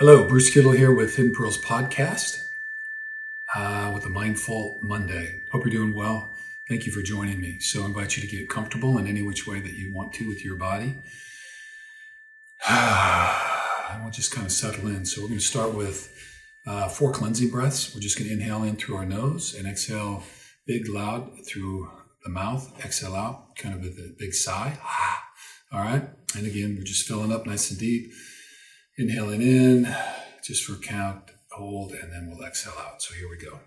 Hello, Bruce Kittle here with Hidden Pearls Podcast uh, with a Mindful Monday. Hope you're doing well. Thank you for joining me. So, I invite you to get comfortable in any which way that you want to with your body. we'll just kind of settle in. So, we're going to start with uh, four cleansing breaths. We're just going to inhale in through our nose and exhale big, loud through the mouth. Exhale out, kind of with a big sigh. All right. And again, we're just filling up nice and deep. Inhaling in just for count, hold, and then we'll exhale out. So here we go.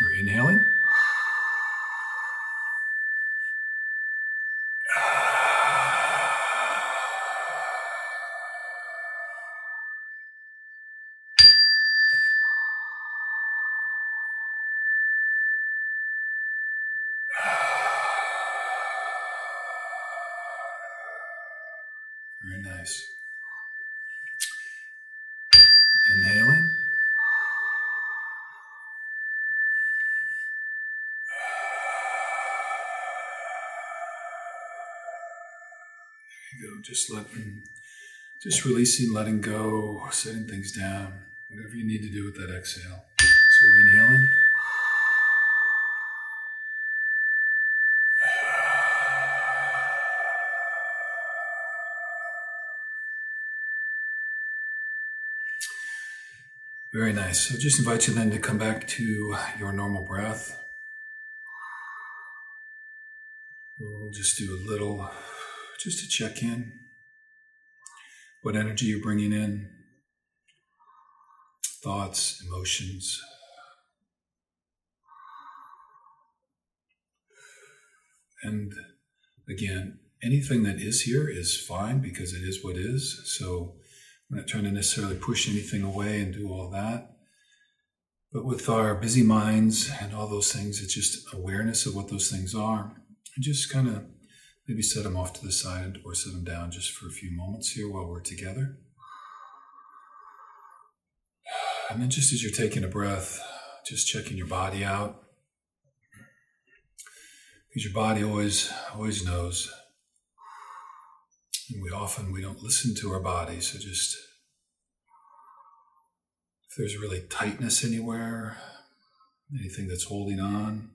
We're inhaling. Very nice. Inhaling. There you go. Just letting, just releasing, letting go, setting things down, whatever you need to do with that exhale. So we're inhaling. Very nice. So just invite you then to come back to your normal breath. We'll just do a little, just to check in. What energy you're bringing in, thoughts, emotions. And again, anything that is here is fine because it is what is. So I'm not trying to necessarily push anything away and do all that. But with our busy minds and all those things, it's just awareness of what those things are. And just kind of maybe set them off to the side or set them down just for a few moments here while we're together. And then just as you're taking a breath, just checking your body out. Because your body always always knows and we often we don't listen to our body, so just if there's really tightness anywhere, anything that's holding on,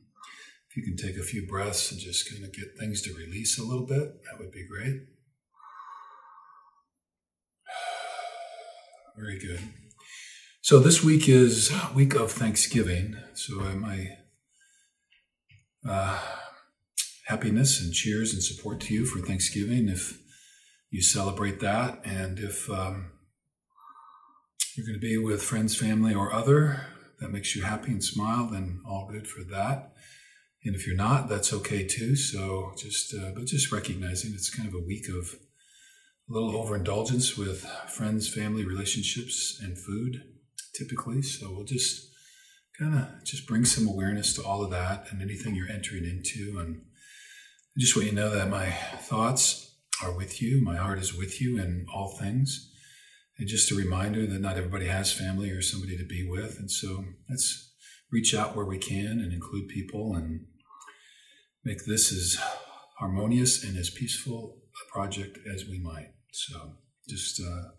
you can take a few breaths and just kind of get things to release a little bit, that would be great. Very good. So this week is week of Thanksgiving. So my uh, happiness and cheers and support to you for Thanksgiving. If you celebrate that. And if um, you're going to be with friends, family, or other that makes you happy and smile, then all good for that. And if you're not, that's okay too. So just, uh, but just recognizing it's kind of a week of a little overindulgence with friends, family, relationships, and food, typically. So we'll just kind of just bring some awareness to all of that and anything you're entering into. And I just want you to know that my thoughts are with you. My heart is with you in all things. And just a reminder that not everybody has family or somebody to be with. And so let's reach out where we can and include people and make this as harmonious and as peaceful a project as we might. So just uh,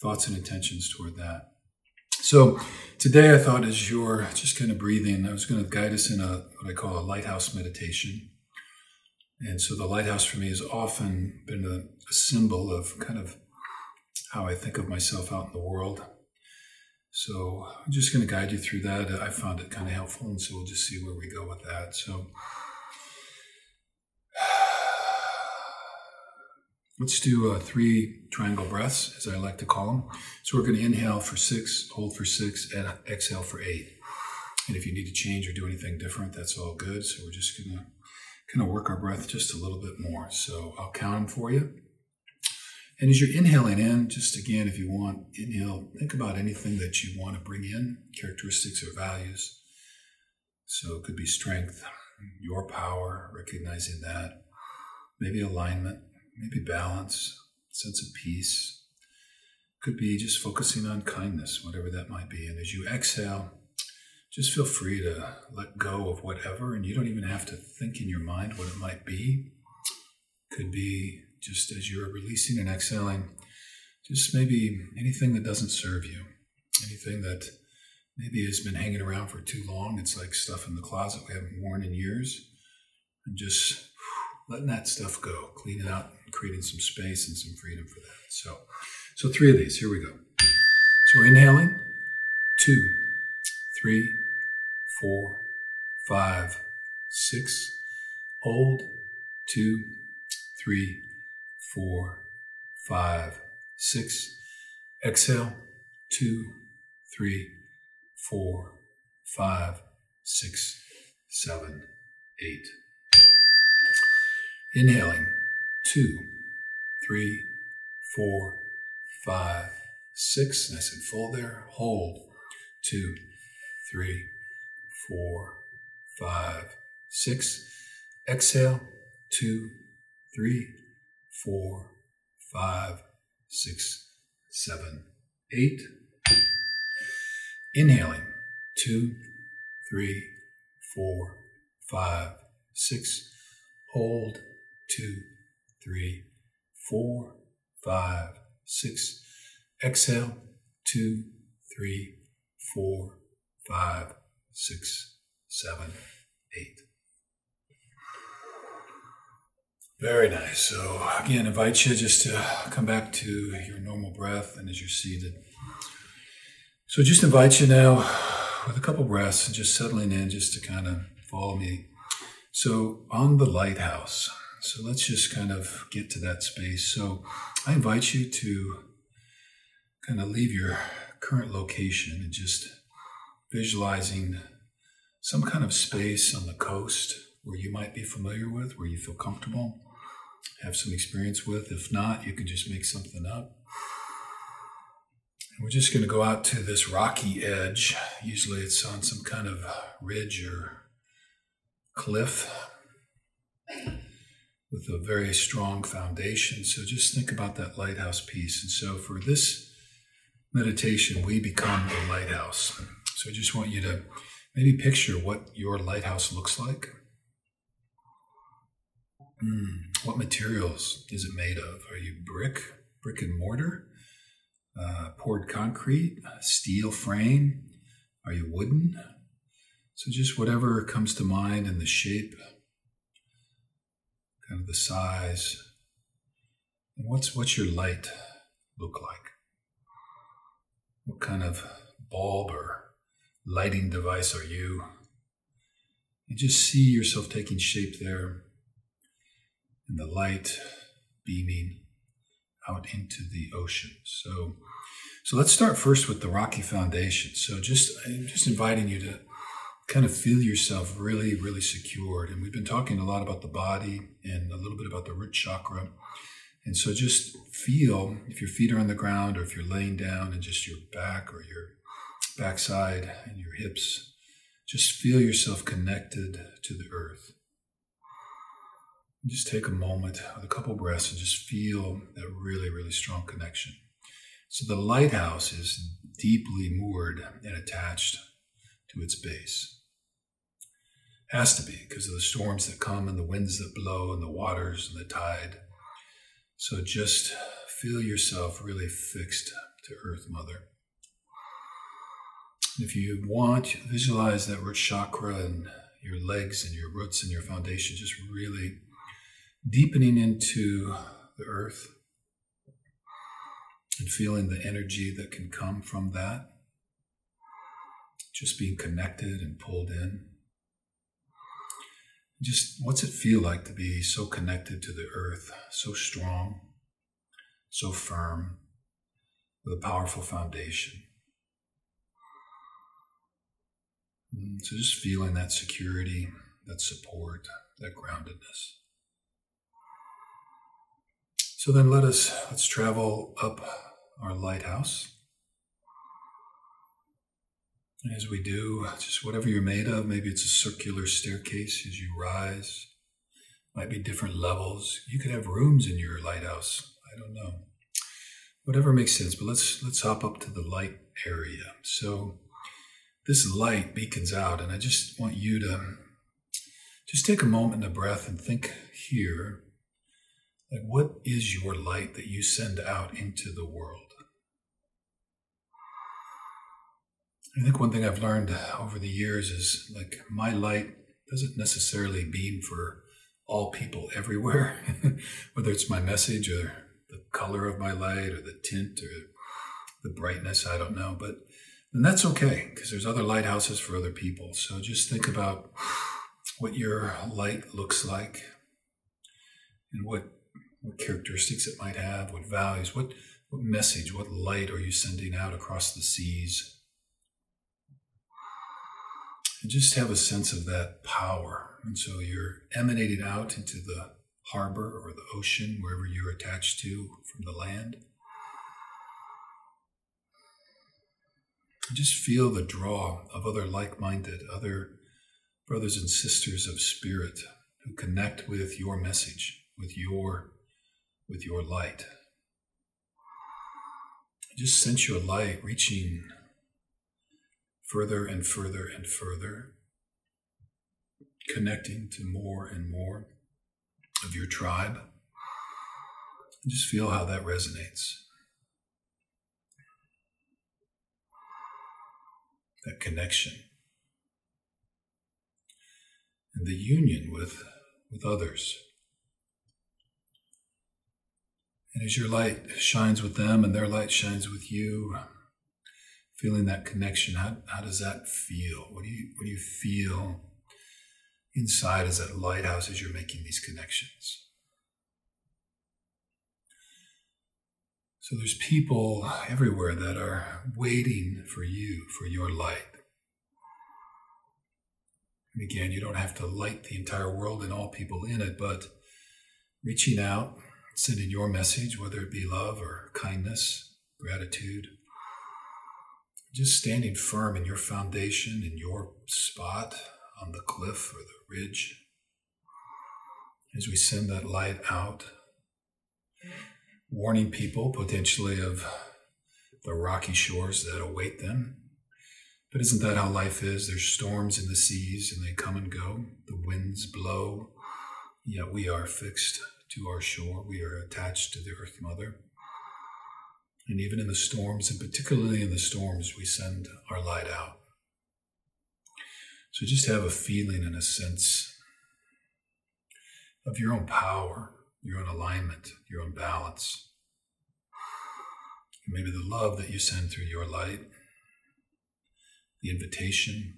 thoughts and intentions toward that. So today I thought as you're just kind of breathing, I was going to guide us in a what I call a lighthouse meditation. And so the lighthouse for me has often been a, a, symbol of kind of how I think of myself out in the world. So I'm just going to guide you through that. I found it kind of helpful, and so we'll just see where we go with that. So let's do uh, three triangle breaths, as I like to call them. So we're going to inhale for six, hold for six, and exhale for eight. And if you need to change or do anything different, that's all good. So we're just going to kind of work our breath just a little bit more. So I'll count them for you. And as you're inhaling in, just again, if you want, inhale, think about anything that you want to bring in, characteristics or values. So it could be strength, your power, recognizing that, maybe alignment, maybe balance, sense of peace. Could be just focusing on kindness, whatever that might be. And as you exhale, just feel free to let go of whatever, and you don't even have to think in your mind what it might be. Could be just as you're releasing and exhaling, just maybe anything that doesn't serve you, anything that maybe has been hanging around for too long. It's like stuff in the closet we haven't worn in years. And just letting that stuff go, cleaning out, creating some space and some freedom for that. So, so three of these. Here we go. So we're inhaling, two, three, four, five, six. Hold, two, three, four, five, six. Exhale, two, three, four, five, six, seven, eight. Inhaling, two, three, four, five, six. Nice and full there. Hold, two, three, four, five, six. Exhale, two, three, four, five, six, seven, eight. Inhaling, two, three, four, five, six. Hold, two, three, four, five, six. Exhale, two, three, four, five, six, seven, eight. Very nice. So again, invite you just to come back to your normal breath and as you're seated. So just invite you now with a couple breaths and just settling in just to kind of follow me. So on the lighthouse. So let's just kind of get to that space. So I invite you to kind of leave your current location and just visualizing some kind of space on the coast where you might be familiar with, where you feel comfortable have some experience with. If not, you can just make something up. And we're just going to go out to this rocky edge. Usually it's on some kind of ridge or cliff with a very strong foundation. So just think about that lighthouse piece. And so for this meditation, we become the lighthouse. So I just want you to maybe picture what your lighthouse looks like. Mm, what materials is it made of? Are you brick, brick and mortar, uh, poured concrete, steel frame? Are you wooden? So just whatever comes to mind in the shape, kind of the size. And what's what's your light look like? What kind of bulb or lighting device are you? You just see yourself taking shape there and the light beaming out into the ocean. So, so let's start first with the rocky foundation. So just I'm just inviting you to kind of feel yourself really, really secured. And we've been talking a lot about the body and a little bit about the root chakra. And so just feel if your feet are on the ground or if you're laying down and just your back or your backside and your hips, just feel yourself connected to the earth. Just take a moment with a couple breaths and just feel that really, really strong connection. So the lighthouse is deeply moored and attached to its base. Has to be because of the storms that come and the winds that blow and the waters and the tide. So just feel yourself really fixed to Earth Mother. If you want, visualize that root chakra and your legs and your roots and your foundation just really deepening into the earth and feeling the energy that can come from that. Just being connected and pulled in. Just what's it feel like to be so connected to the earth, so strong, so firm, with a powerful foundation? Mm, so just feeling that security, that support, that groundedness. So then let us let's travel up our lighthouse. And as we do, just whatever you're made of, maybe it's a circular staircase as you rise. Might be different levels. You could have rooms in your lighthouse. I don't know. Whatever makes sense, but let's let's hop up to the light area. So this light beacons out, and I just want you to just take a moment in the breath and think here Like, what is your light that you send out into the world? I think one thing I've learned over the years is like my light doesn't necessarily beam for all people everywhere, whether it's my message or the color of my light or the tint or the brightness, I don't know. But and that's okay because there's other lighthouses for other people. So just think about what your light looks like and what what characteristics it might have, what values, what what message, what light are you sending out across the seas? And just have a sense of that power. And so you're emanating out into the harbor or the ocean, wherever you're attached to from the land. And just feel the draw of other like minded, other brothers and sisters of spirit who connect with your message, with your, with your light. Just sense your light reaching further and further and further, connecting to more and more of your tribe. Just feel how that resonates. That connection and the union with, with others. And as your light shines with them and their light shines with you, feeling that connection, how, how does that feel? What do you what do you feel inside as that lighthouse as you're making these connections? So there's people everywhere that are waiting for you, for your light. And again, you don't have to light the entire world and all people in it, but reaching out, sending your message, whether it be love or kindness, gratitude, just standing firm in your foundation, in your spot on the cliff or the ridge, as we send that light out, warning people potentially of the rocky shores that await them. But isn't that how life is? There's storms in the seas and they come and go. The winds blow, yet we are fixed to our shore. We are attached to the earth mother. And even in the storms, and particularly in the storms, we send our light out. So just have a feeling and a sense of your own power, your own alignment, your own balance. And maybe the love that you send through your light, the invitation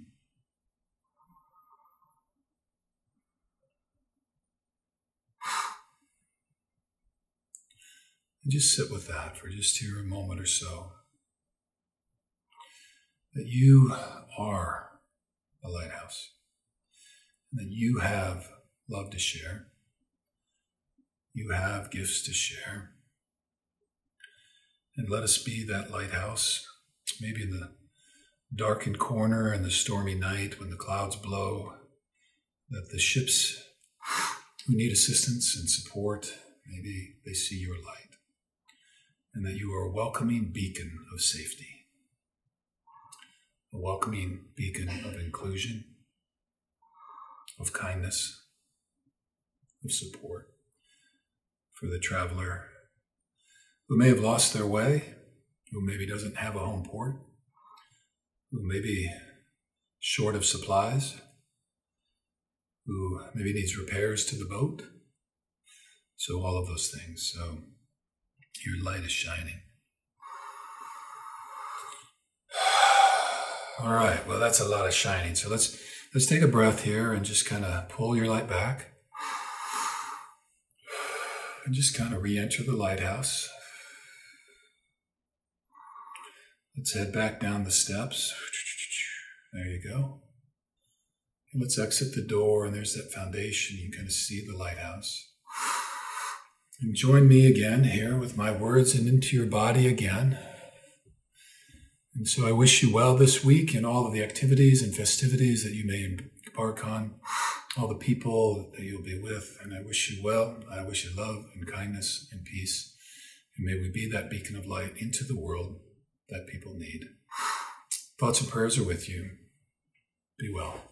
And just sit with that for just here a moment or so. That you are a lighthouse, and that you have love to share, you have gifts to share. And let us be that lighthouse, maybe in the darkened corner in the stormy night when the clouds blow, that the ships who need assistance and support, maybe they see your light and that you are a welcoming beacon of safety, a welcoming beacon of inclusion, of kindness, of support for the traveler who may have lost their way, who maybe doesn't have a home port, who may be short of supplies, who maybe needs repairs to the boat. So, all of those things. So, your light is shining. All right, well that's a lot of shining. So let's let's take a breath here and just kind of pull your light back. And just kind of re-enter the lighthouse. Let's head back down the steps. There you go. And let's exit the door, and there's that foundation. You can kind of see the lighthouse. And join me again here with my words and into your body again. And so I wish you well this week in all of the activities and festivities that you may embark on, all the people that you'll be with. And I wish you well. I wish you love and kindness and peace. And may we be that beacon of light into the world that people need. Thoughts and prayers are with you. Be well.